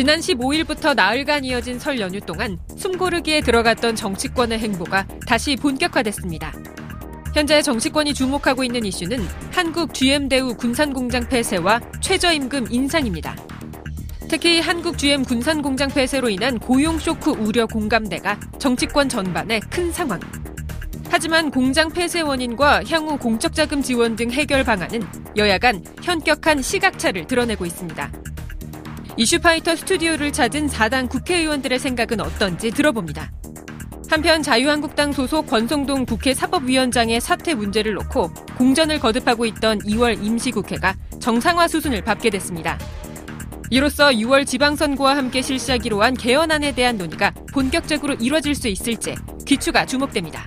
지난 15일부터 나흘간 이어진 설 연휴 동안 숨고르기에 들어갔던 정치권의 행보가 다시 본격화됐습니다. 현재 정치권이 주목하고 있는 이슈는 한국 GM대우 군산공장 폐쇄와 최저임금 인상입니다. 특히 한국 GM 군산공장 폐쇄로 인한 고용 쇼크 우려 공감대가 정치권 전반에 큰 상황. 하지만 공장 폐쇄 원인과 향후 공적 자금 지원 등 해결 방안은 여야 간 현격한 시각차를 드러내고 있습니다. 이슈파이터 스튜디오를 찾은 4당 국회의원들의 생각은 어떤지 들어봅니다. 한편 자유한국당 소속 권성동 국회 사법위원장의 사퇴 문제를 놓고 공전을 거듭하고 있던 2월 임시국회가 정상화 수순을 밟게 됐습니다. 이로써 6월 지방선거와 함께 실시하기로 한 개헌안에 대한 논의가 본격적으로 이뤄질 수 있을지 귀추가 주목됩니다.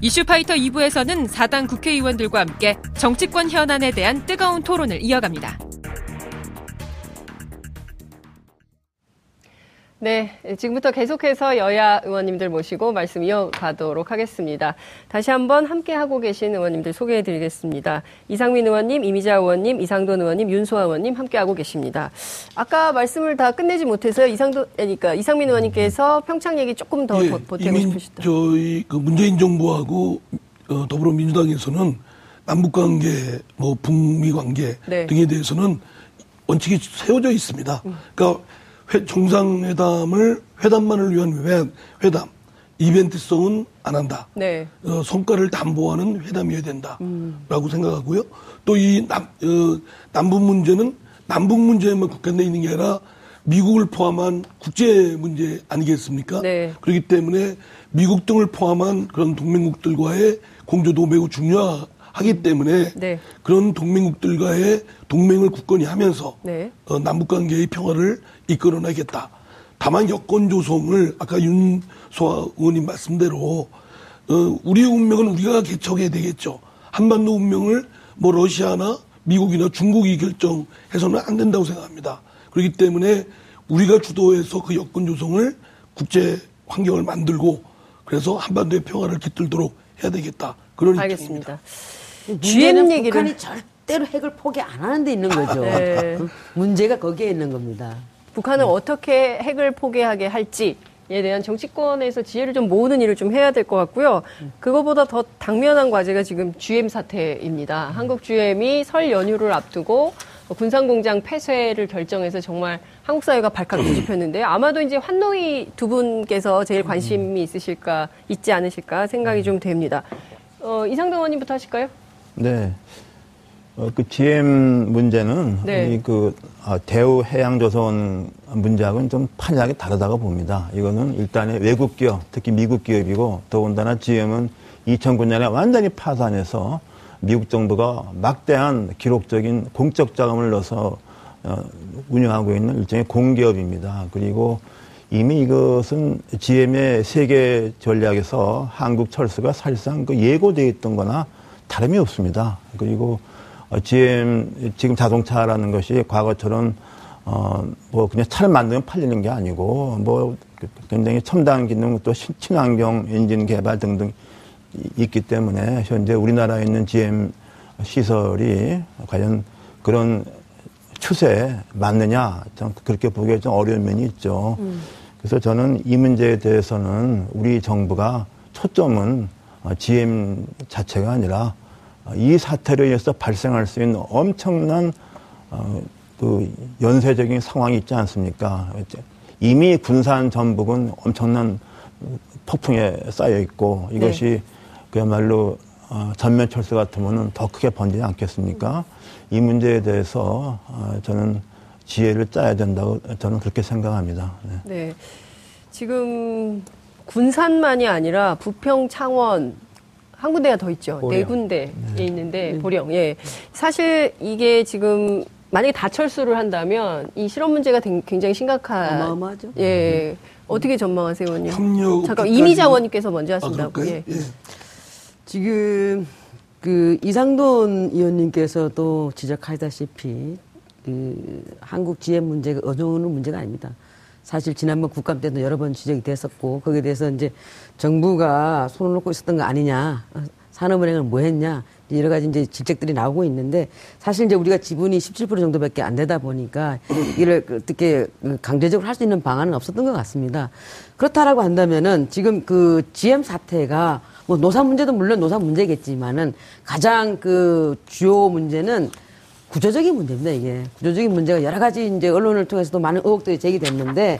이슈파이터 2부에서는 4당 국회의원들과 함께 정치권 현안에 대한 뜨거운 토론을 이어갑니다. 네, 지금부터 계속해서 여야 의원님들 모시고 말씀 이어가도록 하겠습니다. 다시 한번 함께 하고 계신 의원님들 소개해 드리겠습니다. 이상민 의원님, 이미자 의원님, 이상돈 의원님, 윤소아 의원님 함께 하고 계십니다. 아까 말씀을 다 끝내지 못해서 이상돈, 그러니까 이상민 의원님께서 평창 얘기 조금 더 예, 보태고 싶으시다. 저희 그 문재인 정부하고 어, 더불어민주당에서는 남북 관계, 뭐 북미 관계 네. 등에 대해서는 원칙이 세워져 있습니다. 음. 그러니까 회, 정상회담을 회담만을 위한 회담 이벤트성은 안 한다. 네. 어, 성과를 담보하는 회담이어야 된다라고 음. 생각하고요. 또 이 남, 어, 남북 문제는 남북 문제에만 국한돼 있는 게 아니라 미국을 포함한 국제 문제 아니겠습니까? 네. 그렇기 때문에 미국 등을 포함한 그런 동맹국들과의 공조도 매우 중요하, 하기 때문에 네. 그런 동맹국들과의 동맹을 굳건히 하면서 네. 어, 남북 관계의 평화를 이끌어내겠다. 다만 여권 조성을 아까 윤소아 의원님 말씀대로 어, 우리의 운명은 우리가 개척해야 되겠죠. 한반도 운명을 뭐 러시아나 미국이나 중국이 결정해서는 안 된다고 생각합니다. 그렇기 때문에 우리가 주도해서 그 여권 조성을 국제 환경을 만들고 그래서 한반도의 평화를 깃들도록 해야 되겠다. 그런 알겠습니다. 입장입니다. GM 얘기를 북한이 절대로 핵을 포기 안 하는 데 있는 거죠. 네. 문제가 거기에 있는 겁니다. 북한을 네. 어떻게 핵을 포기하게 할지 에 대한 정치권에서 지혜를 좀 모으는 일을 좀 해야 될 것 같고요. 그거보다 더 당면한 과제가 지금 GM 사태입니다. 한국 GM이 설 연휴를 앞두고 군산공장 폐쇄를 결정해서 정말 한국 사회가 발칵 뒤집혔는데 아마도 이제 환노이 두 분께서 제일 관심이 있으실까 있지 않으실까 생각이 좀 됩니다. 어, 이상동 의원님부터 하실까요? 네. 어, 그 GM 문제는 네. 그 아, 대우 해양조선 문제하고는 좀 판이하게 다르다고 봅니다. 이거는 일단은 외국 기업, 특히 미국 기업이고 더군다나 GM은 2009년에 완전히 파산해서 미국 정부가 막대한 기록적인 공적 자금을 넣어서 어, 운영하고 있는 일종의 공기업입니다. 그리고 이미 이것은 GM의 세계 전략에서 한국 철수가 사실상 그 예고되어 있던 거나 다름이 없습니다. 그리고 GM 지금 자동차라는 것이 과거처럼 어뭐 그냥 차를 만들면 팔리는 게 아니고 뭐 굉장히 첨단 기능 또 친환경 엔진 개발 등등 있기 때문에 현재 우리나라에 있는 GM 시설이 과연 그런 추세에 맞느냐 좀 그렇게 보기에 좀 어려운 면이 있죠. 음. 그래서 저는 이 문제에 대해서는 우리 정부가 초점은 GM 자체가 아니라 이 사태로 인해서 발생할 수 있는 엄청난 어, 그 연쇄적인 상황이 있지 않습니까? 이미 군산 전북은 엄청난 폭풍에 쌓여 있고 이것이 네. 그야말로 어, 전면 철수 같으면 더 크게 번지지 않겠습니까? 이 문제에 대해서 어, 저는 지혜를 짜야 된다고 저는 그렇게 생각합니다. 네. 네. 지금 군산만이 아니라 부평, 창원, 한 군데가 더 있죠. 보령. 네 군데에 네. 있는데 네. 보령. 예. 사실 이게 지금 만약에 다 철수를 한다면 이 실업 문제가 굉장히 심각한 어마어마하죠. 예. 어떻게 전망하세요, 의원님? 협력 잠깐 이미자 의원님께서 먼저 아, 하신다고. 아, 예. 예. 지금 그 이상돈 의원님께서도 지적하다시피 그 한국 지혜 문제가 어느 문제가 아닙니다. 사실 지난번 국감 때도 여러 번 지적이 됐었고 거기에 대해서 이제 정부가 손을 놓고 있었던 거 아니냐. 산업은행은 뭐 했냐. 여러 가지 이제 질책들이 나오고 있는데 사실 이제 우리가 지분이 17% 정도밖에 안 되다 보니까 이를 어떻게 강제적으로 할 수 있는 방안은 없었던 것 같습니다. 그렇다라고 한다면은 지금 그 GM 사태가 뭐 노사 문제도 물론 노사 문제겠지만은 가장 그 주요 문제는 구조적인 문제입니다, 이게. 구조적인 문제가 여러 가지 이제 언론을 통해서도 많은 의혹들이 제기됐는데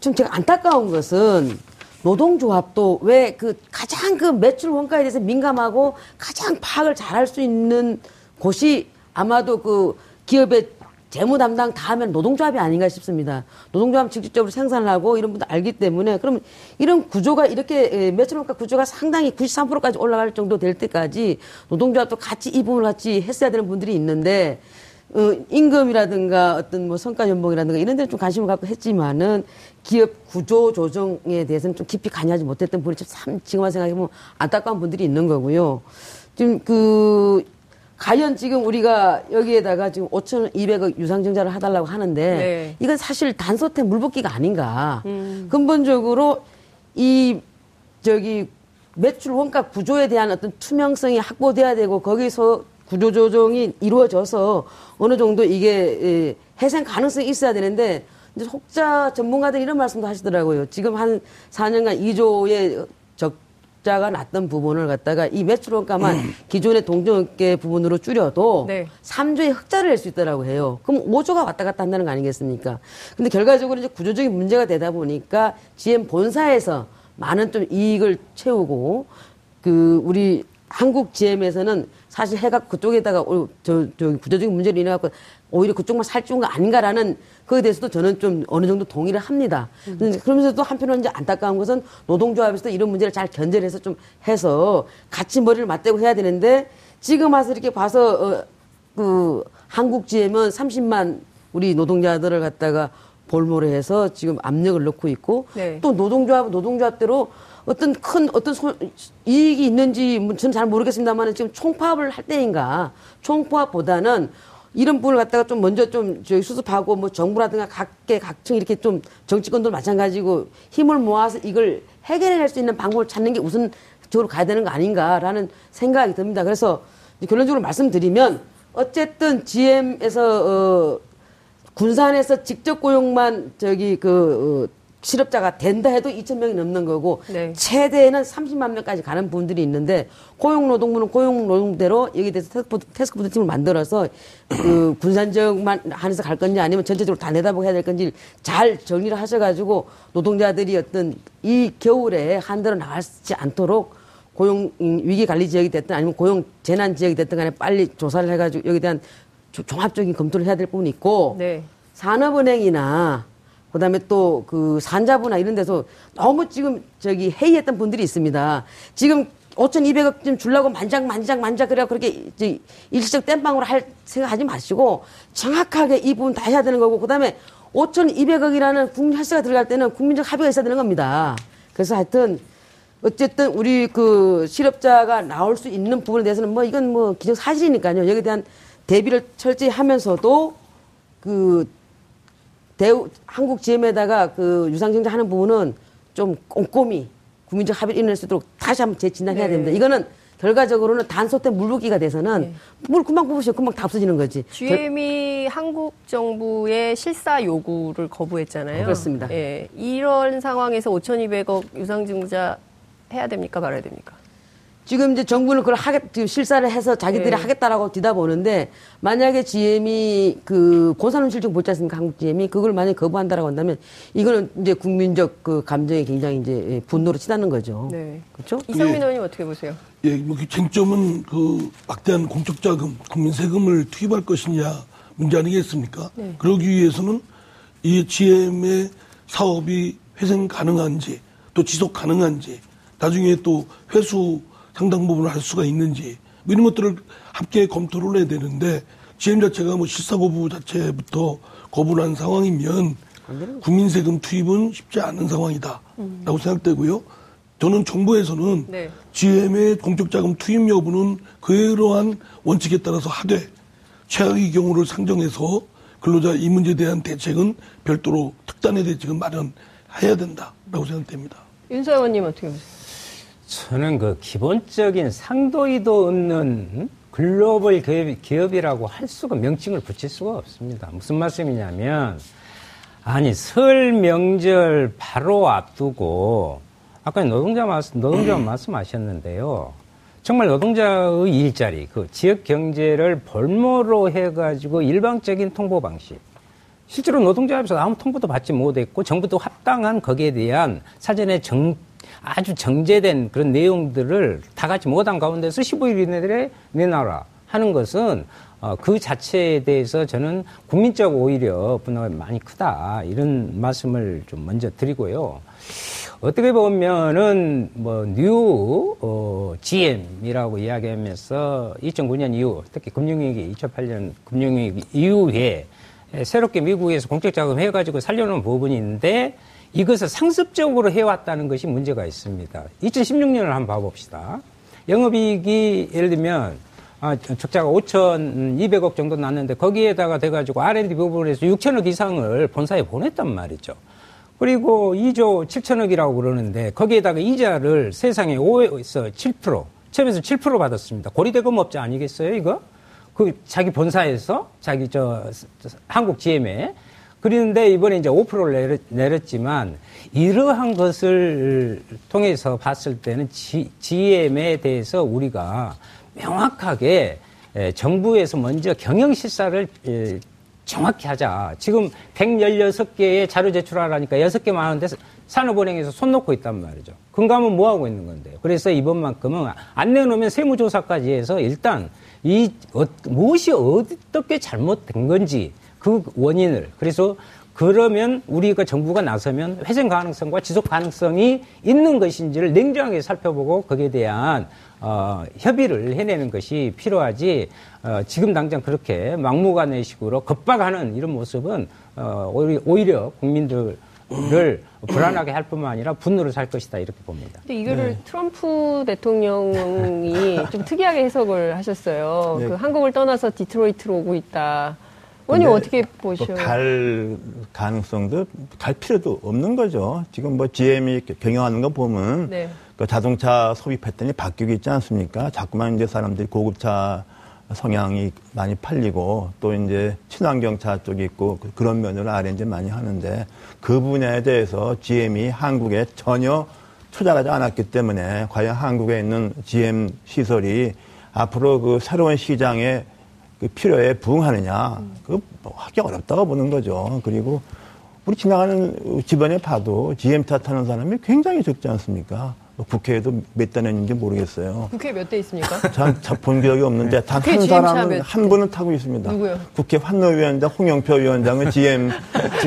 좀 제가 안타까운 것은 노동조합도 왜 그 가장 그 매출 원가에 대해서 민감하고 가장 파악을 잘할 수 있는 곳이 아마도 그 기업의 재무 담당 다음엔 노동조합이 아닌가 싶습니다. 노동조합 직접적으로 생산을 하고 이런 분들 알기 때문에 그럼 이런 구조가 이렇게 매출 원가 구조가 상당히 93%까지 올라갈 정도 될 때까지 노동조합도 같이 이 부분을 같이 했어야 되는 분들이 있는데 어, 임금이라든가 어떤 뭐 성과 연봉이라든가 이런 데는 좀 관심을 갖고 했지만은 기업 구조 조정에 대해서는 좀 깊이 관여하지 못했던 분이 참 지금 와 생각해보면 안타까운 분들이 있는 거고요. 지금 그 과연 지금 우리가 여기에다가 지금 5,200억 유상증자를 하달라고 하는데 네. 이건 사실 단소태 물붓기가 아닌가. 음. 근본적으로 이 저기 매출 원가 구조에 대한 어떤 투명성이 확보돼야 되고 거기서 구조 조정이 이루어져서 어느 정도 이게 해생 가능성이 있어야 되는데 이제 혹자 전문가들 이런 말씀도 하시더라고요. 지금 한 4년간 2조의 적 자가 났던 부분을 갖다가 이 매출 원가만 음. 기존의 동종업계 부분으로 줄여도 네. 3조의 흑자를 낼 수 있다라고 해요. 그럼 5조가 왔다 갔다 한다는 거 아니겠습니까? 근데 결과적으로 이제 구조적인 문제가 되다 보니까 GM 본사에서 많은 좀 이익을 채우고 그 우리 한국 GM에서는 사실 해가 그쪽에다가 어, 저, 저 구조적인 문제를 인해 갖고 오히려 그쪽만 살찌운 거 아닌가라는 그에 대해서도 저는 좀 어느 정도 동의를 합니다. 음. 그러면서도 한편으로는 이제 안타까운 것은 노동조합에서도 이런 문제를 잘 견제를 해서 좀 해서 같이 머리를 맞대고 해야 되는데 지금 와서 이렇게 봐서 어, 그 한국 GM은 30만 우리 노동자들을 갖다가 볼모로 해서 지금 압력을 넣고 있고 네. 또 노동조합 노동조합대로 어떤 큰 어떤 소, 이익이 있는지 뭐 저는 잘 모르겠습니다만 지금 총파업을 할 때인가 총파업보다는 이런 부분을 갖다가 좀 먼저 좀 저희 수습하고 뭐 정부라든가 각계 각층 이렇게 좀 정치권도 마찬가지고 힘을 모아서 이걸 해결해낼 수 있는 방법을 찾는 게 우선 적으로 가야 되는 거 아닌가라는 생각이 듭니다. 그래서 결론적으로 말씀드리면 어쨌든 GM에서 어 군산에서 직접 고용만 저기 그 어, 실업자가 된다 해도 2천 명이 넘는 거고 네. 최대는 30만 명까지 가는 분들이 있는데 고용노동부는 고용노동대로 여기에 대해서 테스크포드, 테스크포드 팀을 만들어서 그 군산적만 한해서 갈 건지 아니면 전체적으로 다 내다보고 해야 될 건지 잘 정리를 하셔가지고 노동자들이 어떤 이 겨울에 한들어 나가지 않도록 고용 위기 관리 지역이 됐든 아니면 고용 재난 지역이 됐든 간에 빨리 조사를 해가지고 여기에 대한 종합적인 검토를 해야 될 부분이 있고 네. 산업은행이나 그다음에 또 그 산자부나 이런 데서 너무 지금 저기 회의했던 분들이 있습니다. 지금 5,200억 좀 주려고 만장 만장 만장 그래 그렇게 일시적 땜빵으로 할 생각하지 마시고 정확하게 이 부분 다 해야 되는 거고 그다음에 5,200억이라는 국민 혈세가 들어갈 때는 국민적 합의가 있어야 되는 겁니다. 그래서 하여튼 어쨌든 우리 그 실업자가 나올 수 있는 부분에 대해서는 뭐 이건 뭐 기존 사실이니까요. 여기에 대한 대비를 철저히 하면서도 그 대우 한국 GM에다가 그 유상증자 하는 부분은 좀 꼼꼼히 국민적 합의를 이뤄낼 수 있도록 다시 한번 재진단해야 네. 됩니다. 이거는 결과적으로는 단소 때 물붓기가 돼서는 네. 물 금방 뽑으시면 금방 다 없어지는 거지. GM이 결... 한국 정부의 실사 요구를 거부했잖아요. 그렇습니다. 예. 이런 상황에서 5,200억 유상증자 해야 됩니까 말아야 됩니까? 지금 이제 정부는 그걸 하겠, 지금 실사를 해서 자기들이 네. 하겠다라고 뒤다보는데 만약에 GM이 그 고산업 실적 보지 않습니까? 한국 GM이 그걸 만약에 거부한다라고 한다면 이거는 이제 국민적 그 감정에 굉장히 이제 분노로 치닫는 거죠. 네. 그렇죠? 이상민 예. 의원님 어떻게 보세요? 예, 뭐 그 쟁점은 그 막대한 공적 자금, 국민 세금을 투입할 것이냐 문제 아니겠습니까? 네. 그러기 위해서는 이 GM의 사업이 회생 가능한지 또 지속 가능한지 나중에 또 회수 상당 부분을 할 수가 있는지 뭐 이런 것들을 함께 검토를 해야 되는데 GM 자체가 뭐 실사 거부 자체부터 거부를 한 상황이면 국민 세금 투입은 쉽지 않은 상황이다라고 음. 생각되고요. 저는 정부에서는 네. GM의 공적 자금 투입 여부는 그러한 원칙에 따라서 하되 최악의 경우를 상정해서 근로자 이 문제에 대한 대책은 별도로 특단의 대책은 마련해야 된다라고 생각됩니다. 윤서 의원님 어떻게 보세요? 저는 그 기본적인 상도이도 없는 글로벌 기업, 이라고할 수가 명칭을 붙일 수가 없습니다. 무슨 말씀이냐면 아니 설 명절 바로 앞두고 아까 노동자 말씀 노동자 말씀하셨는데요. 정말 노동자의 일자리, 그 지역 경제를 볼모로 해가지고 일방적인 통보 방식. 실제로 노동자협에서 아무 통보도 받지 못했고 정부도 합당한 거기에 대한 사전에 정, 아주 정제된 그런 내용들을 다 같이 못한 가운데서 15일 이내에 내놔라 하는 것은 어, 그 자체에 대해서 저는 국민적 오히려 분노가 많이 크다 이런 말씀을 좀 먼저 드리고요. 어떻게 보면은 뭐뉴 어, GM이라고 이야기하면서 2009년 이후 특히 금융위기 2008년 금융위기 이후에 새롭게 미국에서 공적 자금 해가지고 살려놓은 부분이 있는데 이것을 상습적으로 해왔다는 것이 문제가 있습니다. 2016년을 한번 봐봅시다. 영업이익이 예를 들면 아, 적자가 5,200억 정도 났는데 거기에다가 돼가지고 R&D 부분에서 6천억 이상을 본사에 보냈단 말이죠. 그리고 2조 7천억이라고 그러는데 거기에다가 이자를 세상에 5에서 7% 처음에서 7% 받았습니다. 고리대금업자 아니겠어요, 이거? 그 자기 본사에서 자기 저, 저 한국 GM에 그런데 이번에 이제 5%를 내렸, 지만 이러한 것을 통해서 봤을 때는 G, GM에 대해서 우리가 명확하게 정부에서 먼저 경영 실사를 정확히 하자. 지금 116개의 자료 제출하라니까 6개 많은데 산업은행에서 손 놓고 있단 말이죠. 금감은 뭐 하고 있는 건데요. 그래서 이번만큼은 안 내놓으면 세무조사까지 해서 일단 이 어, 무엇이 어떻게 잘못된 건지 그 원인을 그래서 그러면 우리가 정부가 나서면 회생 가능성과 지속 가능성이 있는 것인지를 냉정하게 살펴보고 거기에 대한 어, 협의를 해내는 것이 필요하지 어, 지금 당장 그렇게 막무가내 식으로 겁박하는 이런 모습은 어, 오히려, 오히려 국민들 를 불안하게 할 뿐만 아니라 분노를 살 것이다 이렇게 봅니다. 근데 이거를 네. 트럼프 대통령이 좀 특이하게 해석을 하셨어요. 네. 그 한국을 떠나서 디트로이트로 오고 있다. 원님 어떻게 보셔요? 갈 가능성도 갈 필요도 없는 거죠. 지금 뭐 GM이 경영하는 거 보면 네. 그 자동차 소비 패턴이 바뀌고 있지 않습니까? 자꾸만 이제 사람들이 고급차 성향이 많이 팔리고 또 이제 친환경차 쪽이 있고 그, 그런 면으로 R&D 많이 하는데 그 분야에 대해서 GM이 한국에 전혀 투자하지 않았기 때문에 과연 한국에 있는 GM 시설이 앞으로 그 새로운 시장에 그 필요에 부응하느냐 그 하기 어렵다고 보는 거죠. 그리고 우리 지나가는 집안에 봐도 GM 차 타는 사람이 굉장히 적지 않습니까? 뭐 국회에도 몇 대나 있는지 모르겠어요. 국회 몇 대 있습니까? 전본 기억이 없는데 단 한 사람은 한 분은 타고 있습니다. 누구요? 국회 환노위원장 홍영표 위원장은 GM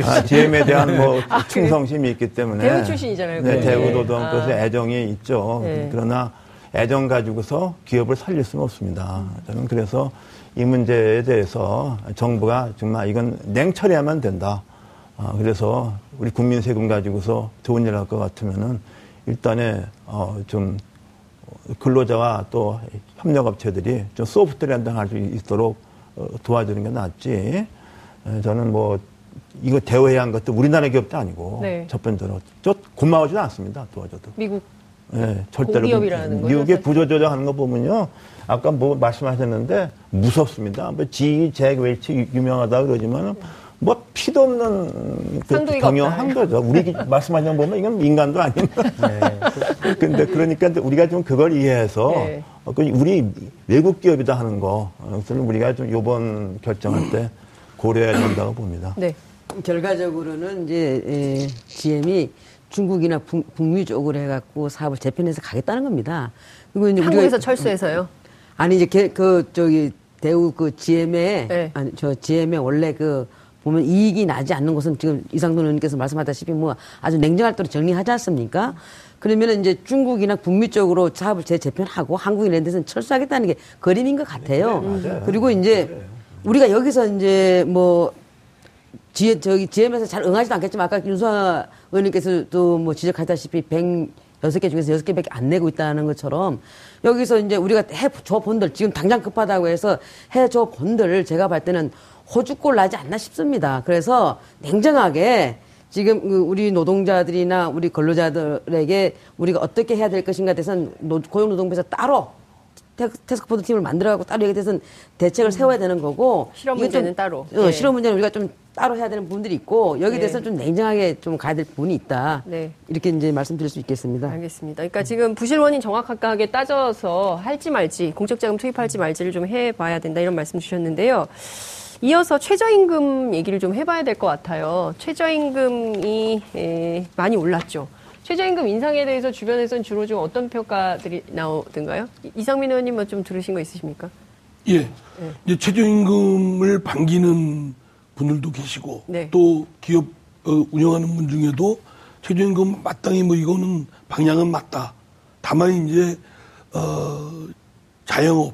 아, GM에 대한 뭐 아, 충성심이 있기 때문에 대우 출신이잖아요. 네, 대우도도 아. 그래서 애정이 있죠. 네. 그러나 애정 가지고서 기업을 살릴 수는 없습니다. 저는 그래서 이 문제에 대해서 정부가 정말 이건 냉철해야만 된다. 아, 그래서 우리 국민 세금 가지고서 좋은 일 할 것 같으면은 일단에 어, 좀 근로자와 또 협력업체들이 좀 soft landing 할 수 있도록 어, 도와주는 게 낫지. 저는 뭐 이거 대우해야 것도 우리나라 기업도 아니고 네. 첫 번째로 저 고마워지도 않습니다. 도와줘도. 미국 네, 절대로 미국의 부조조정하는 거 보면요. 아까 뭐 말씀하셨는데 무섭습니다. 뭐 지, 잭, 웰치 유명하다 그러지만 뭐 피도 없는 그 경영한 거죠. 우리 말씀하신 거 보면 이건 인간도 아닌가. 네. 근데 그러니까 우리가 좀 그걸 이해해서 네. 우리 외국 기업이다 하는 거, 그것을 우리가 좀 요번 결정할 때 고려해야 된다고 봅니다. 네. 결과적으로는 이제 GM이 중국이나 북, 미 쪽으로 해갖고 사업을 재편해서 가겠다는 겁니다. 그리고 이제 한국에서 우리가, 철수해서요? 아니 이제 그 저기 대우 그 GM에 네. 아니 저 GM에 원래 그 보면 이익이 나지 않는 것은 지금 이상돈 의원님께서 말씀하다시피 뭐 아주 냉정할 대로 정리하지 않습니까? 그러면 이제 중국이나 북미 쪽으로 사업을 재재편하고 한국이 이런 데서는 철수하겠다는 게 그림인 것 같아요. 네, 그리고 이제 우리가 여기서 이제 뭐 지혜, 저기 GM에서 잘 응하지도 않겠지만 아까 윤수아 의원님께서도 뭐 지적하다시피 106개 중에서 6개밖에 안 내고 있다는 것처럼 여기서 이제 우리가 해줘 본들 지금 당장 급하다고 해서 해줘 본들 제가 볼 때는 호주꼴 나지 않나 싶습니다. 그래서 냉정하게 지금 그 우리 노동자들이나 우리 근로자들에게 우리가 어떻게 해야 될 것인가 대해서는 고용노동부에서 따로 테스크포드 팀을 만들어가고 따로 여기에 대해서는 대책을 세워야 되는 거고 실업 문제는 따로 어, 네. 실업 문제는 우리가 좀 따로 해야 되는 부분들이 있고 여기에 네. 대해서는 좀 냉정하게 좀 가야 될 부분이 있다. 네. 이렇게 이제 말씀드릴 수 있겠습니다. 알겠습니다. 그러니까 지금 부실 원인 정확하게 따져서 할지 말지 공적 자금 투입할지 말지를 좀 해봐야 된다 이런 말씀 주셨는데요. 이어서 최저임금 얘기를 좀 해봐야 될 것 같아요. 최저임금이 에, 많이 올랐죠. 최저임금 인상에 대해서 주변에서는 주로 좀 어떤 평가들이 나오던가요? 이상민 의원님 뭐좀 들으신 거 있으십니까? 예. 네. 이제 최저임금을 반기는 분들도 계시고 네. 또 기업 어, 운영하는 분 중에도 최저임금 마땅히 뭐 이거는 방향은 맞다. 다만 이제 어, 자영업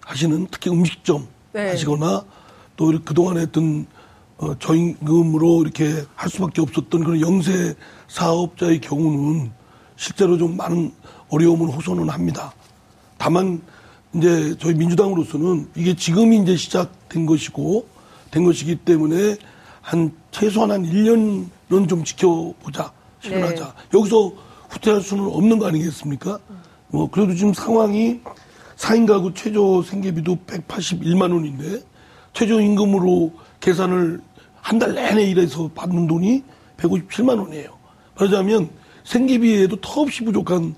하시는 특히 음식점 네. 하시거나 또 그동안 했던 어, 저임금으로 이렇게 할 수밖에 없었던 그런 영세 사업자의 경우는 실제로 좀 많은 어려움을 호소는 합니다. 다만 이제 저희 민주당으로서는 이게 지금이 이제 시작된 것이고 된 것이기 때문에 한 최소한 한 1년은 좀 지켜보자. 실현하자. 네. 여기서 후퇴할 수는 없는 거 아니겠습니까? 뭐 그래도 지금 상황이 4인 가구 최저 생계비도 181만 원인데 최저 임금으로 계산을 한 달 내내 일해서 받는 돈이 157만 원이에요. 그러자면 생계비에도 터없이 부족한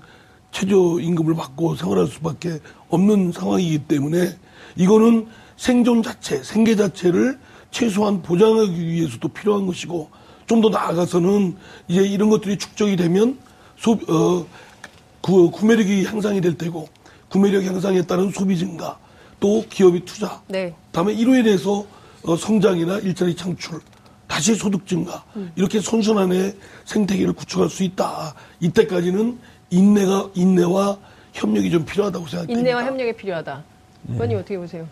최저 임금을 받고 생활할 수밖에 없는 상황이기 때문에 이거는 생존 자체, 생계 자체를 최소한 보장하기 위해서도 필요한 것이고 좀 더 나아가서는 이제 이런 것들이 축적이 되면 소, 어, 구, 구매력이 향상이 될 테고 구매력 향상에 따른 소비 증가 또 기업의 투자. 네. 다음에 이로 인해서 어, 성장이나 일자리 창출, 다시 소득 증가 음. 이렇게 선순환의 생태계를 구축할 수 있다. 이때까지는 인내가 인내와 협력이 좀 필요하다고 생각합니다. 인내와 협력이 필요하다. 네. 의원님 어떻게 보세요?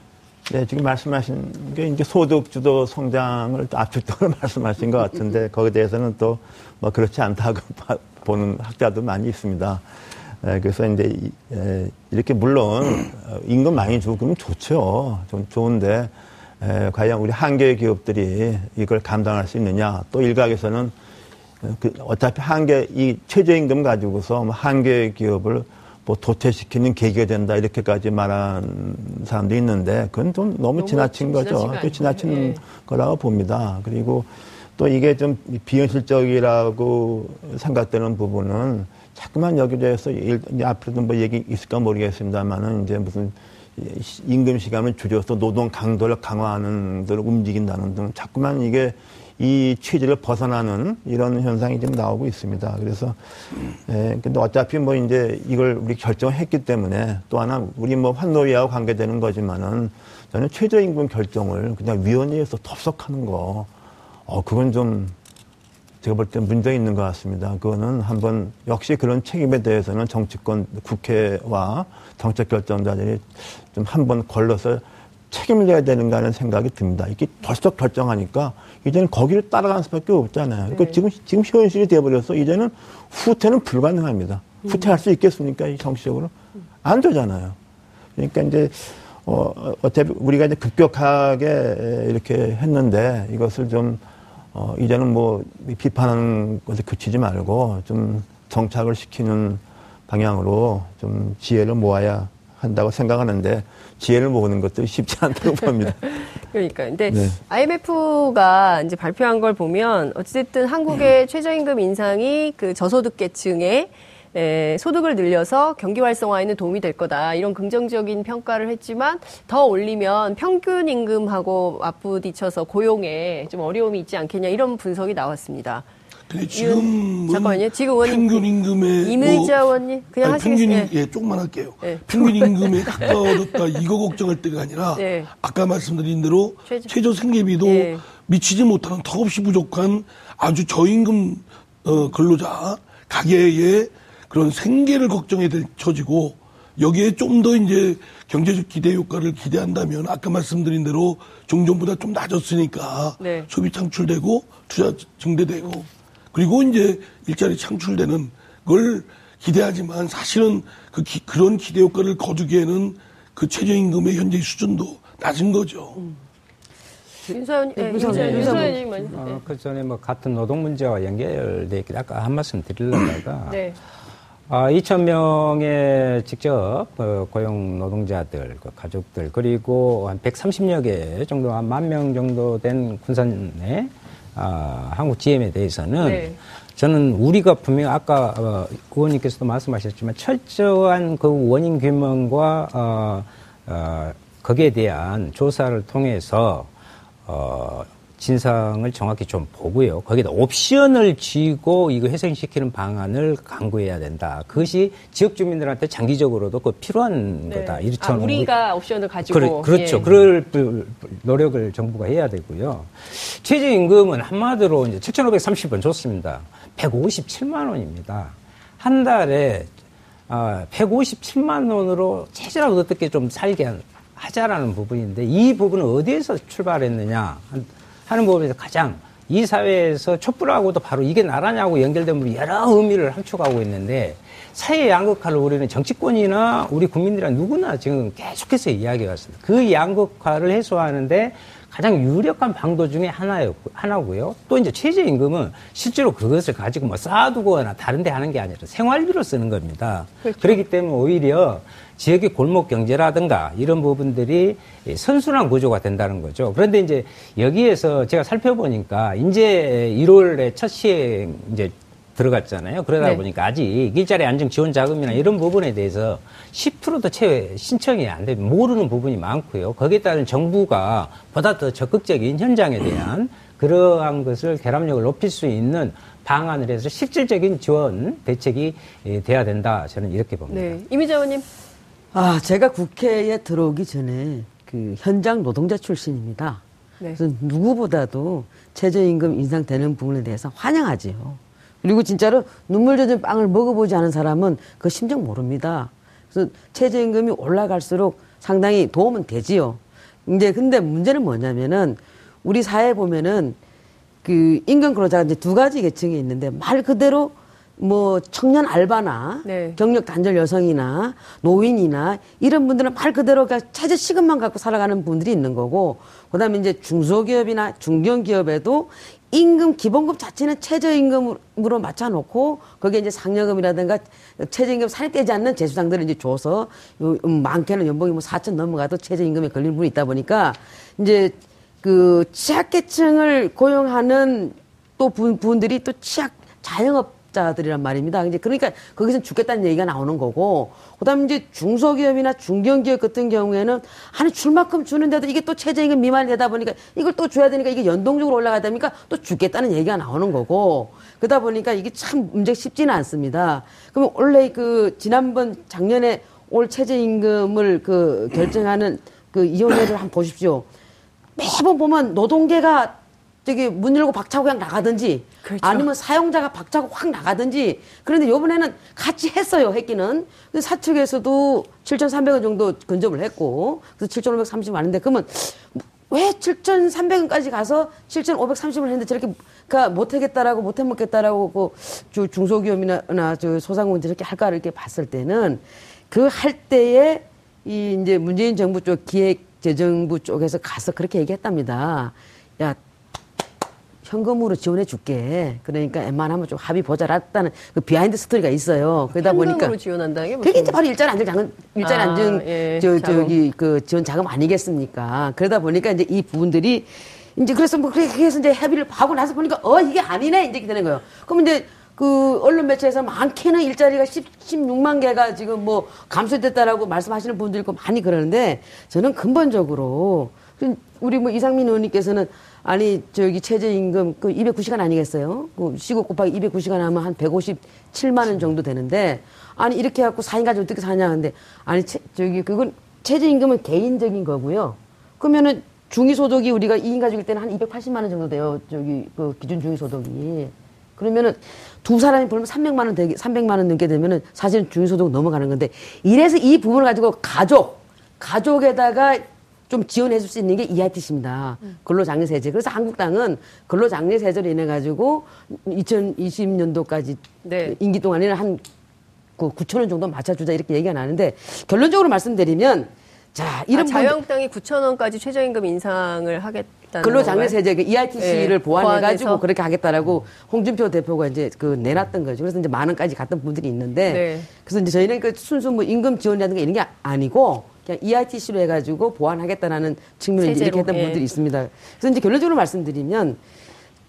네, 지금 말씀하신 게 이제 소득 주도 성장을 압축적으로 말씀하신 것 같은데 거기에 대해서는 또 뭐 그렇지 않다고 보는 학자도 많이 있습니다. 예, 그래서 이제 예, 이렇게 물론 어, 임금 많이 그러면 좋죠. 좀 좋은데 예, 과연 우리 한계 기업들이 이걸 감당할 수 있느냐? 또 일각에서는 어, 그 어차피 한계 이 최저임금 가지고서 뭐 한계 기업을 뭐 도태시키는 계기가 된다 이렇게까지 말한 사람도 있는데 그건 좀 너무, 지나친 거죠. 또 지나친 네. 거라고 봅니다. 그리고 또 이게 좀 비현실적이라고 생각되는 부분은 자꾸만 여기저기서 앞으로도 뭐 얘기 있을까 모르겠습니다만은 이제 무슨 임금 시간을 줄여서 노동 강도를 강화하는 대로 움직인다는 등 자꾸만 이게 이 취지를 벗어나는 이런 현상이 좀 나오고 있습니다. 그래서 예, 근데 어차피 뭐 이제 이걸 우리 결정했기 때문에 또 하나 우리 뭐 환노위하고 관계되는 거지만은 저는 최저임금 결정을 그냥 위원회에서 덥석하는 거, 어 그건 좀 제가 볼 때 문제 있는 것 같습니다. 그거는 한번 역시 그런 책임에 대해서는 정치권 국회와 정책 결정자들이 좀 한번 걸러서 책임을 져야 되는가 하는 생각이 듭니다. 이게 벌써 결정하니까 이제는 거기를 따라가는 수밖에 없잖아요. 그러니까 네. 지금 지금 현실이 돼버려서 이제는 후퇴는 불가능합니다. 음. 후퇴할 수 있겠습니까? 이 정치적으로 안 되잖아요. 그러니까 이제 어, 어차피 우리가 이제 급격하게 이렇게 했는데 이것을 좀 어, 이제는 뭐 비판하는 것에 그치지 말고 좀 정착을 시키는 방향으로 좀 지혜를 모아야 한다고 생각하는데 지혜를 모으는 것도 쉽지 않다고 봅니다. 그러니까 근데 네. IMF가 이제 발표한 걸 보면 어찌됐든 한국의 음. 최저임금 인상이 그 저소득계층의 에, 소득을 늘려서 경기 활성화에는 도움이 될 거다. 이런 긍정적인 평가를 했지만 더 올리면 평균 임금하고 맞부딪혀서 고용에 좀 어려움이 있지 않겠냐 이런 분석이 나왔습니다. 근데 지금 잠깐만요. 지금 의원님 평균 임금에 이물자 뭐, 의원님 그냥 아니, 평균 임, 예, 조금만 할게요. 네. 평균 임금에 가까워졌다 이거 걱정할 때가 아니라 네. 아까 말씀드린 대로 최저, 최저 생계비도 네. 미치지 못하는 턱없이 부족한 아주 저임금 어, 근로자 가계의 그런 생계를 걱정해야 될 처지고 여기에 좀 더 이제 경제적 기대 효과를 기대한다면 아까 말씀드린 대로 종전보다 좀 낮았으니까 네. 소비 창출되고 투자 증대되고 그리고 이제 일자리 창출되는 걸 기대하지만 사실은 그 기, 그런 기대 효과를 거두기에는 그 최저임금의 현재 수준도 낮은 거죠. 음. 윤사원, 네, 윤사원, 윤사원님 어, 그 전에 뭐 같은 노동 문제와 연결돼 있기 아까 한 말씀 드리려다가 네. 아, 2,000명의 직접 어, 고용 노동자들, 그 가족들, 그리고 한 130여 개 정도, 한 만 명 정도 된 군산의 아, 한국 GM에 대해서는 네. 저는 우리가 분명 아까 어, 의원님께서도 말씀하셨지만 철저한 그 원인 규명과 어, 어, 거기에 대한 조사를 통해서 어, 진상을 정확히 좀 보고요. 거기다 옵션을 쥐고 이거 회생시키는 방안을 강구해야 된다. 그것이 지역 주민들한테 장기적으로도 그 필요한 네. 거다. 이렇게 아, 우리가 옵션을 가지고 그래, 그렇죠. 예. 그럴 노력을 정부가 해야 되고요. 최저임금은 한마디로 이제 7,530원 줬습니다. 157만 원입니다. 한 달에 아, 157만 원으로 최저라도 어떻게 좀 살게 하자라는 부분인데 이 부분은 어디에서 출발했느냐 하는 부분에서 가장 이 사회에서 촛불하고도 바로 이게 나라냐고 연결된 여러 의미를 함축하고 있는데 사회 양극화를 우리는 정치권이나 우리 국민들이나 누구나 지금 계속해서 이야기해 왔습니다. 그 양극화를 해소하는데 가장 유력한 방도 중에 하나였고, 하나고요. 또 이제 최저임금은 실제로 그것을 가지고 뭐 쌓아두거나 다른 데 하는 게 아니라 생활비로 쓰는 겁니다. 그렇죠. 그렇기 때문에 오히려 지역의 골목 경제라든가 이런 부분들이 선순환 구조가 된다는 거죠. 그런데 이제 여기에서 제가 살펴보니까 이제 1월에 첫 시행 이제 들어갔잖아요. 그러다 네. 보니까 아직 일자리 안정 지원 자금이나 이런 부분에 대해서 10%도 채 신청이 안 되면 모르는 부분이 많고요. 거기에 따른 정부가 보다 더 적극적인 현장에 대한 그러한 것을 결합력을 높일 수 있는 방안을 해서 실질적인 지원 대책이 돼야 된다. 저는 이렇게 봅니다. 네. 이미자 의원님. 아, 제가 국회에 들어오기 전에 그 현장 노동자 출신입니다. 네. 그래서 누구보다도 최저임금 인상되는 부분에 대해서 환영하지요. 그리고 진짜로 눈물 젖은 빵을 먹어보지 않은 사람은 그 심정 모릅니다. 그래서 최저임금이 올라갈수록 상당히 도움은 되지요. 이제 근데 문제는 뭐냐면은 우리 사회 보면은 그 임금 근로자가 이제 두 가지 계층이 있는데 말 그대로 뭐 청년 알바나 네. 경력 단절 여성이나 노인이나 이런 분들은 말 그대로 그러니까 최저 시급만 갖고 살아가는 분들이 있는 거고 그다음에 이제 중소기업이나 중견기업에도 임금 기본급 자체는 최저임금으로 맞춰놓고 거기에 이제 상여금이라든가 최저임금 살입되지 않는 재수상들을 이제 줘서 음, 많게는 연봉이 뭐 4천 넘어가도 최저임금에 걸리는 분이 있다 보니까 이제 그 취약계층을 고용하는 또 분, 분들이 또 취약 자영업 자들이란 말입니다. 이제 그러니까 거기서 죽겠다는 얘기가 나오는 거고, 그다음에 이제 중소기업이나 중견기업 같은 경우에는 아니 줄만큼 주는데도 이게 또 최저임금 미만이 되다 보니까 이걸 또 줘야 되니까 이게 연동적으로 올라가다 보니까 또 죽겠다는 얘기가 나오는 거고, 그러다 보니까 이게 참 문제 쉽지는 않습니다. 그러면 원래 그 지난번 작년에 올 최저임금을 그 결정하는 그 이혼회를 한번 보십시오. 매번 보면 노동계가 저기 문 열고 박차고 그냥 나가든지 그렇죠. 아니면 사용자가 박차고 확 나가든지 그런데 요번에는 같이 했어요 했기는 사측에서도 7,300원 정도 근접을 했고 그래서 7,530원 하는데 그러면 왜 7,300원까지 가서 7,530원 했는데 저렇게 그러니까 못하겠다라고 못해먹겠다라고 그 중소기업이나 저 소상공인들 이렇게 할까를 이렇게 봤을 때는 그 할 때에 이 이제 문재인 정부 쪽 기획 재정부 쪽에서 가서 그렇게 얘기했답니다. 야 현금으로 지원해 줄게. 그러니까 웬만하면 좀 합의 보자랐다는 그 비하인드 스토리가 있어요. 그러다 보니까 지원한다는 게 그게 이제 바로 일자리 안정 자금 일자리 아, 안정 예, 저 저기 그 지원 자금 아니겠습니까? 그러다 보니까 이제 이 부분들이 이제 그래서 뭐 그래서 이제 합의를 하고 나서 보니까 어 이게 아니네 이제 되는 거예요. 그럼 이제 그 언론 매체에서 많게는 일자리가 10, 16만 개가 지금 뭐 감소됐다라고 말씀하시는 분들 있고 많이 그러는데 저는 근본적으로 우리 뭐 이상민 의원님께서는 아니 저기 최저임금 그 209시간 아니겠어요? 그 시급 곱하기 209시간 하면 한 157만 원 정도 되는데 아니 이렇게 해갖고 4인 가족 어떻게 사냐 하는데 아니 채, 저기 그건 최저임금은 개인적인 거고요. 그러면은 중위소득이 우리가 2인 가족일 때는 한 280만 원 정도 돼요. 저기 그 기준 중위소득이. 그러면은 두 사람이 벌면 300만 원 되게 300만 원 넘게 되면은 사실은 중위소득 넘어가는 건데 이래서 이 부분을 가지고 가족 가족에다가 좀 지원해 줄 수 있는 게 EITC입니다. 음. 근로장려세제. 그래서 한국당은 근로장려세제로 인해 가지고 2020년도까지 네. 임기 동안에는 한 9천 원 정도 맞춰주자 이렇게 얘기가 나는데 결론적으로 말씀드리면 자, 이런 아, 자유한국당이 9천 원까지 최저임금 인상을 하겠다. 근로장려세제 그 EITC를 네, 보완해 가지고 그렇게 하겠다라고 홍준표 대표가 이제 그 내놨던 거죠. 그래서 이제 만 원까지 갔던 분들이 있는데 네. 그래서 이제 저희는 그 순수 뭐 임금 지원이라든가 이런 게 아니고 그냥 EITC로 해가지고 보완하겠다라는 측면을 세제로, 이렇게 했던 예. 분들이 있습니다. 그래서 이제 결론적으로 말씀드리면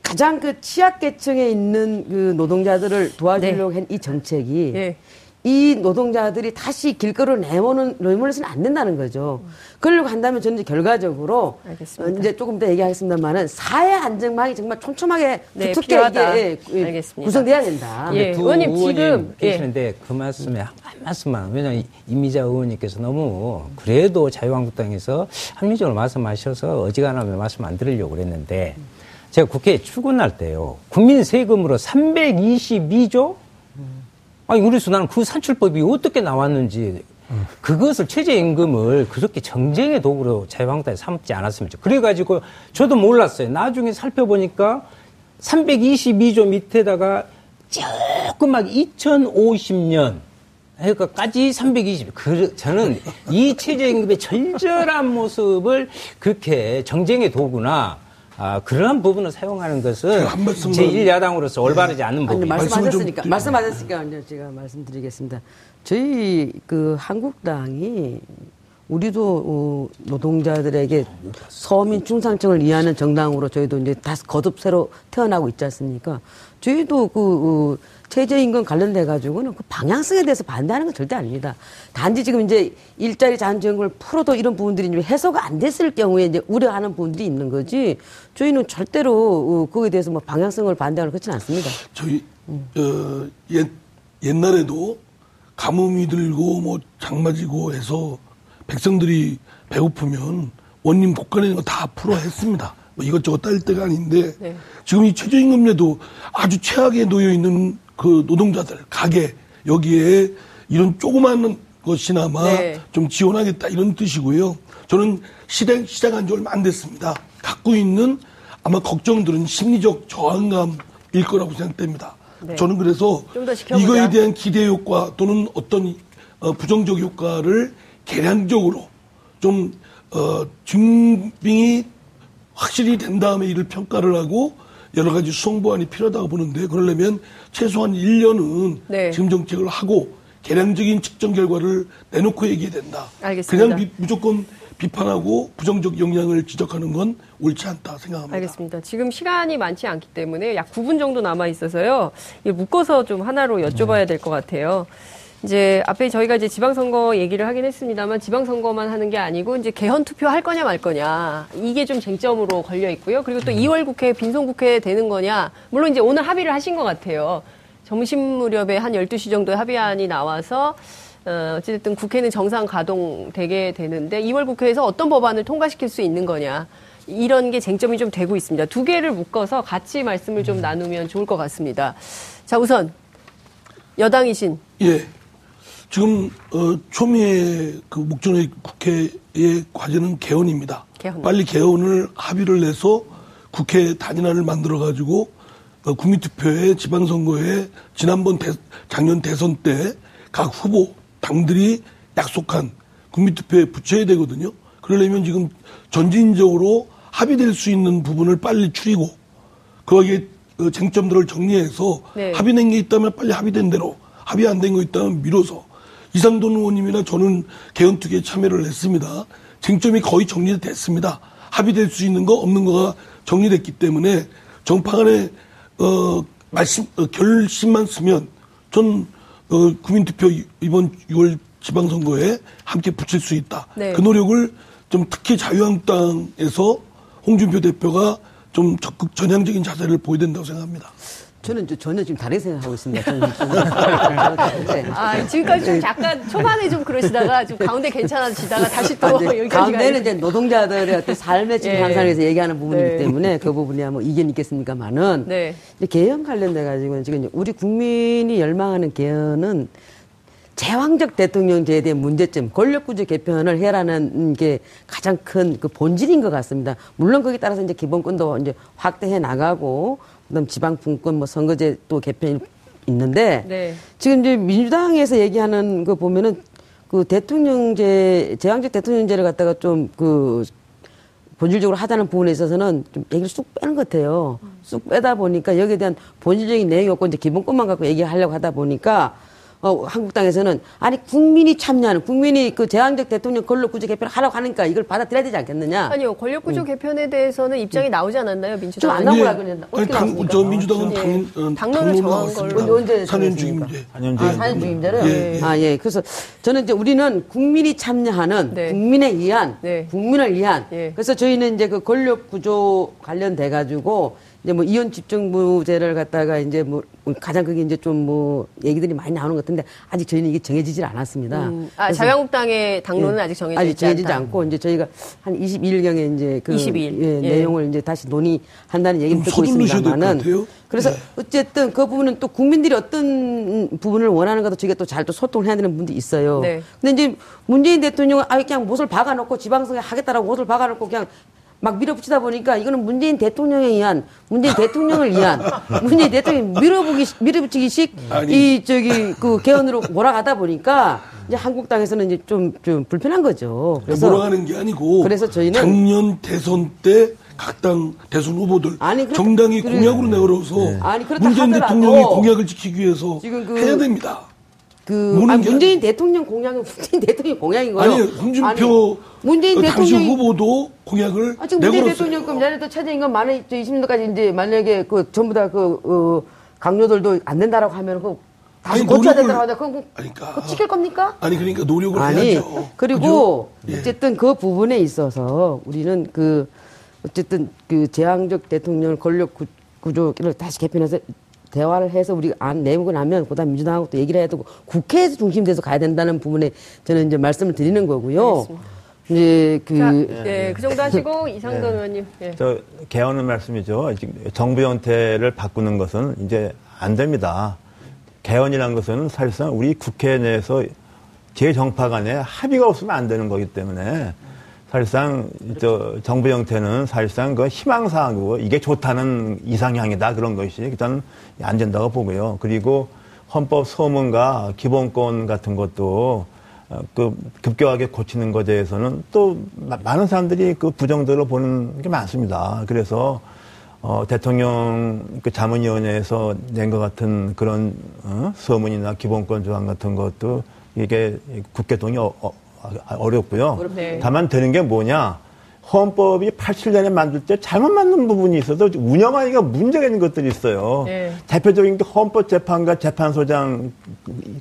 가장 그 취약계층에 있는 그 노동자들을 도와주려고 네. 한이 정책이 네. 이 노동자들이 다시 길거리로 내모는 내모는서는 안 된다는 거죠. 그러려고 한다면 저는 이제 결과적으로 알겠습니다. 이제 조금 더 얘기하겠습만은 사회 안정망이 정말 촘촘하게 네, 두텁게 이게 예, 구성돼야 된다. 예, 두 의원님 지금 예. 계시는데 예. 그 말씀에 한, 말씀만 왜냐하면 이미자 의원님께서 너무 그래도 자유한국당에서 합리적으로 말씀하셔서 어지간하면 말씀 안 드리려고 그랬는데 제가 국회에 출근할 때요 국민 세금으로 322조 아니, 그래서 나는 그 산출법이 어떻게 나왔는지 그것을 최저임금을 그렇게 정쟁의 도구로 자유한국당에 삼지 않았으면 좋 그래가지고 저도 몰랐어요. 나중에 살펴보니까 322조 밑에다가 조금만 2050년 그러니까까지 320. 그, 저는 이 최저임금의 절절한 모습을 그렇게 정쟁의 도구나 아, 그러한 부분을 사용하는 것은 제1야당으로서 올바르지 않는 부분. 이 말씀하셨으니까, 말씀하셨으니까 제가 말씀드리겠습니다. 저희 그 한국당이 우리도 어, 노동자들에게 서민 중상층을 이해하는 정당으로 저희도 이제 다시 거듭 새로 태어나고 있지 않습니까? 저희도 그 어, 최저임금 관련돼 가지고는 그 방향성에 대해서 반대하는 건 절대 아닙니다. 단지 지금 이제 일자리 잔지연금을 풀어도 이런 부분들이 이제 해소가 안 됐을 경우에 이제 우려하는 부분들이 있는 거지. 저희는 절대로 어, 거기에 대해서 뭐 방향성을 반대하는 그렇지는 않습니다. 저희 음. 어, 옛 옛날에도 가뭄이 들고 뭐 장마지고 해서 백성들이 배고프면 원님 국가에 있는 거 다 풀어 했습니다. 뭐 이것저것 딸 때가 아닌데 네. 지금 이 최저임금제도 아주 최악에 놓여 있는 그 노동자들 가게 여기에 이런 조그마한 것이나마 네. 좀 지원하겠다 이런 뜻이고요. 저는 시작, 시작한 지 얼마 안 됐습니다. 갖고 있는 아마 걱정들은 심리적 저항감일 거라고 생각됩니다. 네. 저는 그래서 이거에 대한 기대 효과 또는 어떤 어, 부정적 효과를 계량적으로 좀 어, 증빙이 확실히 된 다음에 이를 평가를 하고 여러 가지 수송보완이 필요하다고 보는데 그러려면 최소한 1년은 네. 지금 정책을 하고 개량적인 측정 결과를 내놓고 얘기해야 된다. 알겠습니다. 그냥 비, 무조건 비판하고 부정적 영향을 지적하는 건 옳지 않다 생각합니다. 알겠습니다. 지금 시간이 많지 않기 때문에 약 9분 정도 남아 있어서요. 묶어서 좀 하나로 여쭤봐야 될 것 같아요. 이제 앞에 저희가 이제 지방선거 얘기를 하긴 했습니다만 지방선거만 하는 게 아니고 이제 개헌 투표 할 거냐 말 거냐 이게 좀 쟁점으로 걸려 있고요. 그리고 또 2월 국회 빈손 국회 되는 거냐 물론 이제 오늘 합의를 하신 것 같아요. 점심 무렵에 한 12시 정도에 합의안이 나와서 어, 어쨌든 국회는 정상 가동되게 되는데 2월 국회에서 어떤 법안을 통과시킬 수 있는 거냐 이런 게 쟁점이 좀 되고 있습니다. 두 개를 묶어서 같이 말씀을 좀 나누면 좋을 것 같습니다. 자 우선 여당이신 예. 지금 어, 초미의 그 목전의 국회의 과제는 개헌입니다. 개헌. 빨리 개헌을 합의를 내서 국회 단일화를 만들어 가지고 어, 국민투표에 지방선거에 지난번 대, 작년 대선 때 각 후보 당들이 약속한 국민투표에 붙여야 되거든요. 그러려면 지금 전진적으로 합의될 수 있는 부분을 빨리 추리고 거기에 어, 쟁점들을 정리해서 네. 합의된 게 있다면 빨리 합의된 대로 합의 안 된 거 있다면 미뤄서 이상돈 의원님이나 저는 개헌특위에 참여를 했습니다. 쟁점이 거의 정리됐습니다. 합의될 수 있는 거 없는 거가 정리됐기 때문에 정파간에 어, 말씀 어, 결심만 쓰면 전 어, 국민투표 이번 6월 지방선거에 함께 붙일 수 있다. 네. 그 노력을 좀 특히 자유한국당에서 홍준표 대표가 좀 적극 전향적인 자세를 보여야 된다고 생각합니다. 저는 전혀 지금 다르게 생각하고 있습니다. 저는 아, 지금까지 좀 약간 초반에 좀 그러시다가 좀 가운데 괜찮아지다가 다시 또 아, 여기까지 가운데는 이제 노동자들의 어떤 삶의 지금 예. 얘기하는 부분이기 네. 때문에 그 부분이야 뭐 이견 있겠습니까만은 네. 개헌 관련돼 가지고는 지금 우리 국민이 열망하는 개헌은 제왕적 대통령제에 대한 문제점, 권력구조 개편을 해라는 게 가장 큰 그 본질인 것 같습니다. 물론 거기에 따라서 이제 기본권도 이제 확대해 나가고 그다음 지방 분권 뭐 선거제 또 개편이 있는데 네. 지금 이제 민주당에서 얘기하는 거 보면은 그 대통령제 제왕적 대통령제를 갖다가 좀 그 본질적으로 하자는 부분에 있어서는 좀 얘기를 쑥 빼는 것 같아요. 쑥 빼다 보니까 여기에 대한 본질적인 내용이 없고 이제 기본것만 갖고 얘기하려고 하다 보니까 어, 한국당에서는 아니 국민이 참여하는 국민이 그 제왕적 대통령 권력구조 개편을 하라고 하니까 이걸 받아들여야 되지 않겠느냐? 아니요 권력구조 음. 개편에 대해서는 입장이 나오지 않았나요 민주당? 좀안 나오라 그랬나? 어떻게 당, 저 민주당은 당, 예. 어, 당론을 정한 걸 언제 4년 중임제. 4년 아, 4년 중임제를? 예. 아 예. 그래서 저는 이제 우리는 국민이 참여하는 네. 국민에 의한 네. 국민을 위한 예. 그래서 저희는 이제 그 권력구조 관련돼 가지고 이제 뭐 이혼 집중부제를 갖다가 이제 뭐 가장 그게 이제 좀 뭐 얘기들이 많이 나오는 것 같은데 아직 저희는 이게 정해지질 않았습니다. 음. 아, 자유한국당의 당론은 예, 아직 정해지지, 아직 정해지지 않고 이제 저희가 한 22일경에 이제 그 22일. 예, 예. 내용을 이제 다시 논의한다는 얘기를 듣고 있습니다만은 그래서 네. 어쨌든 그 부분은 또 국민들이 어떤 부분을 원하는 가도 저희가 또 잘 또 소통을 해야 되는 부분도 있어요. 네. 근데 이제 문재인 대통령은 아예 그냥 못을 박아놓고 지방선거 하겠다라고 못을 박아놓고 그냥 막 밀어붙이다 보니까 이거는 문재인 대통령에 의한 문재인 대통령을 위한 문재인 대통령 밀어보기 밀어붙이기식 아니. 이 저기 그 개헌으로 몰아가다 보니까 이제 한국당에서는 이제 좀 좀 불편한 거죠. 그래서 몰아가는 게 아니고 그래서 저희는 작년 대선 때 각 당 대선 후보들 아니, 그렇 정당이 그래. 공약으로 내걸어서 네. 문재인 대통령이 공약을 지키기 위해서 그 해야 됩니다. 그 아, 문재인 대통령 공약은 문재인 대통령 공약인 거예요. 아니 홍준표 문재인 대통령 후보도 공약을 아, 지금 문재인 대통령 그럼 내년도 최저임금 만원 20년까지 이제 만약에 그 전부 다그 어, 강요들도 안 된다라고 하면 그 다시 고쳐야 된다고 하면 그럼 그러니까. 그 지킬 겁니까? 아니 그러니까 노력을 아니, 해야죠. 그리고 그죠? 어쨌든 예. 그 부분에 있어서 우리는 그 어쨌든 그 제왕적 대통령 권력 구조를 다시 개편해서 대화를 해서 우리 안 내고 나면 그다음 민주당하고 또 얘기를 해야 되고 국회에서 중심돼서 가야 된다는 부분에 저는 이제 말씀을 드리는 거고요. 알겠습니다. 이제 그 자, 네, 그 정도 하시고 이상돈 네. 의원님. 네. 저 개헌은 말씀이죠. 정부 형태를 바꾸는 것은 이제 안 됩니다. 개헌이라는 것은 사실상 우리 국회 내에서 제 정파 간에 합의가 없으면 안 되는 거기 때문에 사실상 저 정부 형태는 사실상 그 희망사항이고 이게 좋다는 이상향이다 그런 것이 일단 안 된다고 보고요. 그리고 헌법 소문과 기본권 같은 것도 어, 그 급격하게 고치는 것에 대해서는 또 많은 사람들이 그 부정적으로 보는 게 많습니다. 그래서 어, 대통령 그 자문위원회에서 낸 것 같은 그런 어, 서문이나 기본권 조항 같은 것도 이게 국회 동의 어, 어 어렵고요. 네. 다만 되는 게 뭐냐. 헌법이 87년에 만들 때 잘못 만든 부분이 있어서 운영하기가 문제가 있는 것들이 있어요. 네. 대표적인 게 헌법재판과 재판소장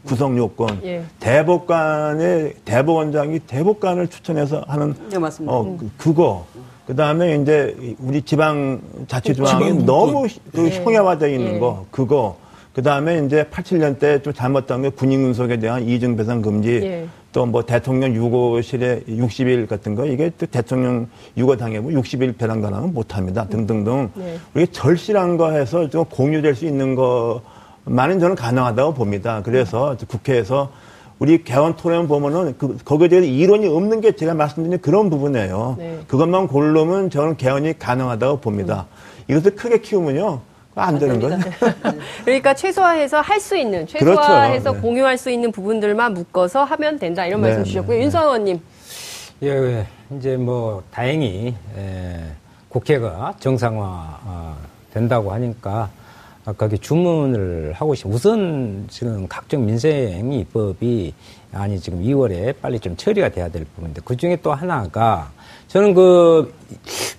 구성 요건, 네. 대법관의 대법원장이 대법관을 추천해서 하는 네, 맞습니다. 어, 그, 그거. 그 다음에 이제 우리 지방 자치조항이 너무 그 네. 형해화되어 있는 네. 거, 그거. 그 다음에 이제 87년 때 좀 잘못된 게 군인군속에 대한 이중배상 금지, 예. 또 뭐 대통령 유고실에 60일 같은 거 이게 또 대통령 유고 당해면 60일 배당 가능은 못합니다. 등등등. 네. 우리 절실한 거 해서 좀 공유될 수 있는 거만은 저는 가능하다고 봅니다. 그래서 네. 국회에서 우리 개헌 토론 보면은 그, 거기에 대해서 이론이 없는 게 제가 말씀드린 그런 부분이에요. 네. 그것만 고르면 저는 개헌이 가능하다고 봅니다. 음. 이것을 크게 키우면요. 안 되는 거죠. 그러니까 최소화해서 할 수 있는, 최소화해서 그렇죠. 네. 공유할 수 있는 부분들만 묶어서 하면 된다 이런 네, 말씀 네, 주셨고요. 네. 윤선 의원님. 예, 예, 이제 뭐 다행히 예, 국회가 정상화 어, 된다고 하니까 아까 그 주문을 하고 싶 우선 지금 각종 민생 입법이 아니 지금 2월에 빨리 좀 처리가 돼야 될 부분인데 그 중에 또 하나가 저는 그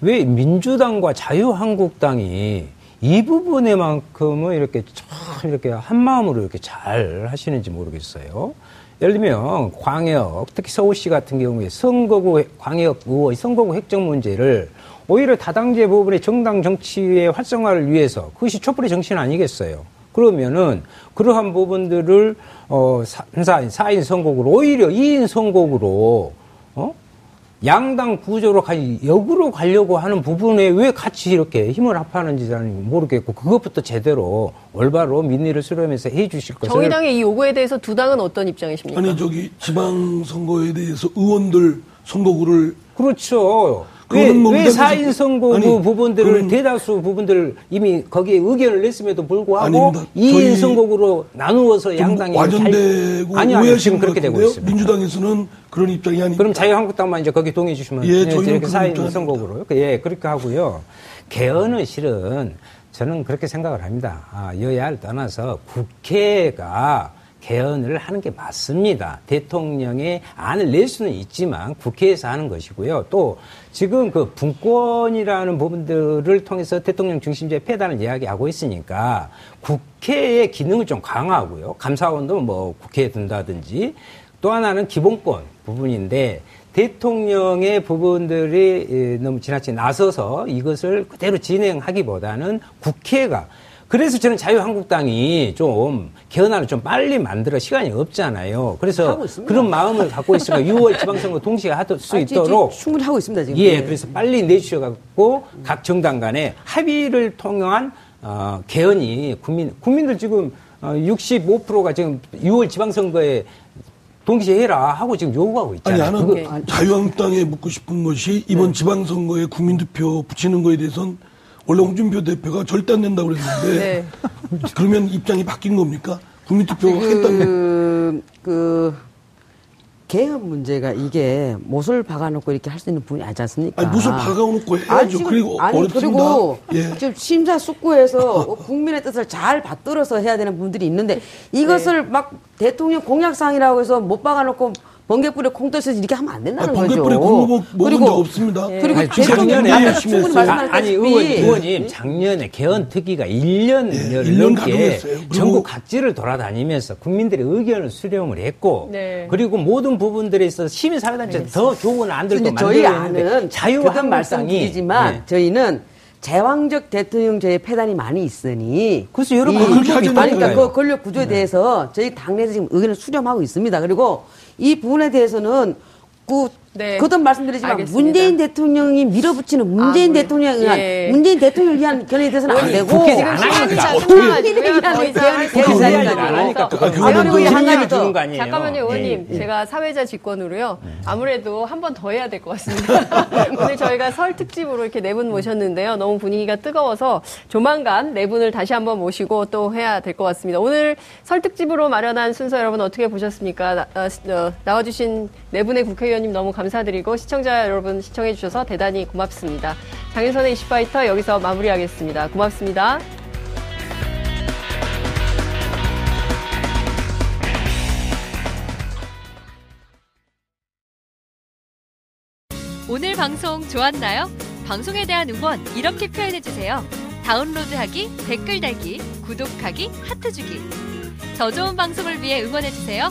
왜 민주당과 자유한국당이 이 부분에만큼은 이렇게 참 이렇게 한 마음으로 이렇게 잘 하시는지 모르겠어요. 예를 들면 광역, 특히 서울시 같은 경우에 선거구 광역 의원 선거구 획정 문제를 오히려 다당제 부분의 정당 정치의 활성화를 위해서 그것이 촛불의 정신 아니겠어요. 그러면은 그러한 부분들을 어 3사 4인 선거구로 오히려 2인 선거구로 어? 양당 구조로 가지 역으로 가려고 하는 부분에 왜 같이 이렇게 힘을 합하는지 는 모르겠고 그것부터 제대로 올바로 민의를 수렴해서 해 주실 것을 정의당의 이 요구에 대해서 두 당은 어떤 입장이십니까? 아니 저기 지방 선거에 대해서 의원들 선거구를 그렇죠. 왜, 왜 4인 선거구 아니, 부분들을 그건, 대다수 부분들을 이미 거기에 의견을 냈음에도 불구하고 2인 선거구로 나누어서 양당이 와전되고 아니, 아니, 지금 그렇게 되고 있습니다. 민주당에서는 그런 입장이 아니고 그럼 자유한국당만 이제 거기 동의해 주시면 예, 예 저희는 4인 선거구로 예, 그렇게 하고요. 개헌은 실은 저는 그렇게 생각을 합니다. 아, 여야를 떠나서 국회가 개헌을 하는 게 맞습니다. 대통령의 안을 낼 수는 있지만 국회에서 하는 것이고요. 또 지금 그 분권이라는 부분들을 통해서 대통령 중심제 폐단을 이야기하고 있으니까 국회의 기능을 좀 강화하고요. 감사원도 뭐 국회에 둔다든지 또 하나는 기본권 부분인데 대통령의 부분들이 너무 지나치게 나서서 이것을 그대로 진행하기보다는 국회가 그래서 저는 자유한국당이 좀 개헌안을 좀 빨리 만들어 시간이 없잖아요. 그래서 그런 마음을 갖고 있으니까 6월 지방선거 동시에 할 수 있도록 충분히 하고 있습니다 지금. 예, 네. 그래서 빨리 내주셔갖고 각 정당 간에 합의를 통한 어, 개헌이 국민 국민들 지금 어, 65%가 지금 6월 지방선거에 동시에 해라 하고 지금 요구하고 있잖아요. 아니, 나는 그거... 자유한국당에 묻고 싶은 것이 이번 네. 지방선거에 국민투표 붙이는 거에 대해서는 원래 홍준표 대표가 절대 안 된다고 그랬는데 네. 그러면 입장이 바뀐 겁니까? 국민투표 그, 하겠다는 그 개헌 문제가 이게 못을 박아놓고 이렇게 할 수 있는 부분이 아니지 않습니까? 아니, 못을 박아놓고 해야죠. 아니, 그리고 아니, 어렵습니다. 그리고 예. 지금 심사숙고해서 국민의 뜻을 잘 받들어서 해야 되는 분들이 있는데 이것을 네. 막 대통령 공약상이라고 해서 못 박아놓고 번개불에 콩 떠서 이렇게 하면 안 된다는 아니, 번개불에 거죠. 콩 먹, 먹은 적 없습니다. 예. 그리고 작년에 아, 아니 의원, 의원님 작년에 개헌 특위가 1년 예, 넘게 전국 각지를 돌아다니면서 국민들의 의견을 수렴을 했고 네. 그리고 모든 부분들에 있어서 시민사회단체 더 좋은 안들도 저희 안은 자유한 말씀드리지만 네. 저희는 제왕적 대통령제의 폐단이 많이 있으니 그래서 여러 번 그렇게 하지 아니 그러니까 그 권력 구조에 네. 대해서 저희 당내에서 지금 의견을 수렴하고 있습니다. 그리고 이 부분에 대해서는 그 네. 거듭 말씀드리지만 알겠습니다. 문재인 대통령이 밀어붙이는 문재인 아, 대통령을 위한 예. 문재인 대통령을 위한 견해에 대해서는 안 되고 가지 더 잠깐만요. 의원님. 예. 제가 사회자 직권으로요. 아무래도 한 번 더 해야 될 것 같습니다. 오늘 저희가 설 특집으로 이렇게 네 분 모셨는데요. 너무 분위기가 뜨거워서 조만간 네 분을 다시 한번 모시고 또 해야 될 것 같습니다. 오늘 설 특집으로 마련한 순서 여러분 어떻게 보셨습니까? 나, 어, 어 나와주신 네 분의 국회의원님 너무 감사합니다 감사드리고 시청자 여러분 시청해 주셔서 대단히 고맙습니다. 장윤선의 이슈파이터 여기서 마무리하겠습니다. 고맙습니다. 오늘 방송 좋았나요? 방송에 대한 응원 이렇게 표현해 주세요. 다운로드하기, 댓글 달기, 구독하기, 하트 주기. 저 좋은 방송을 위해 응원해 주세요.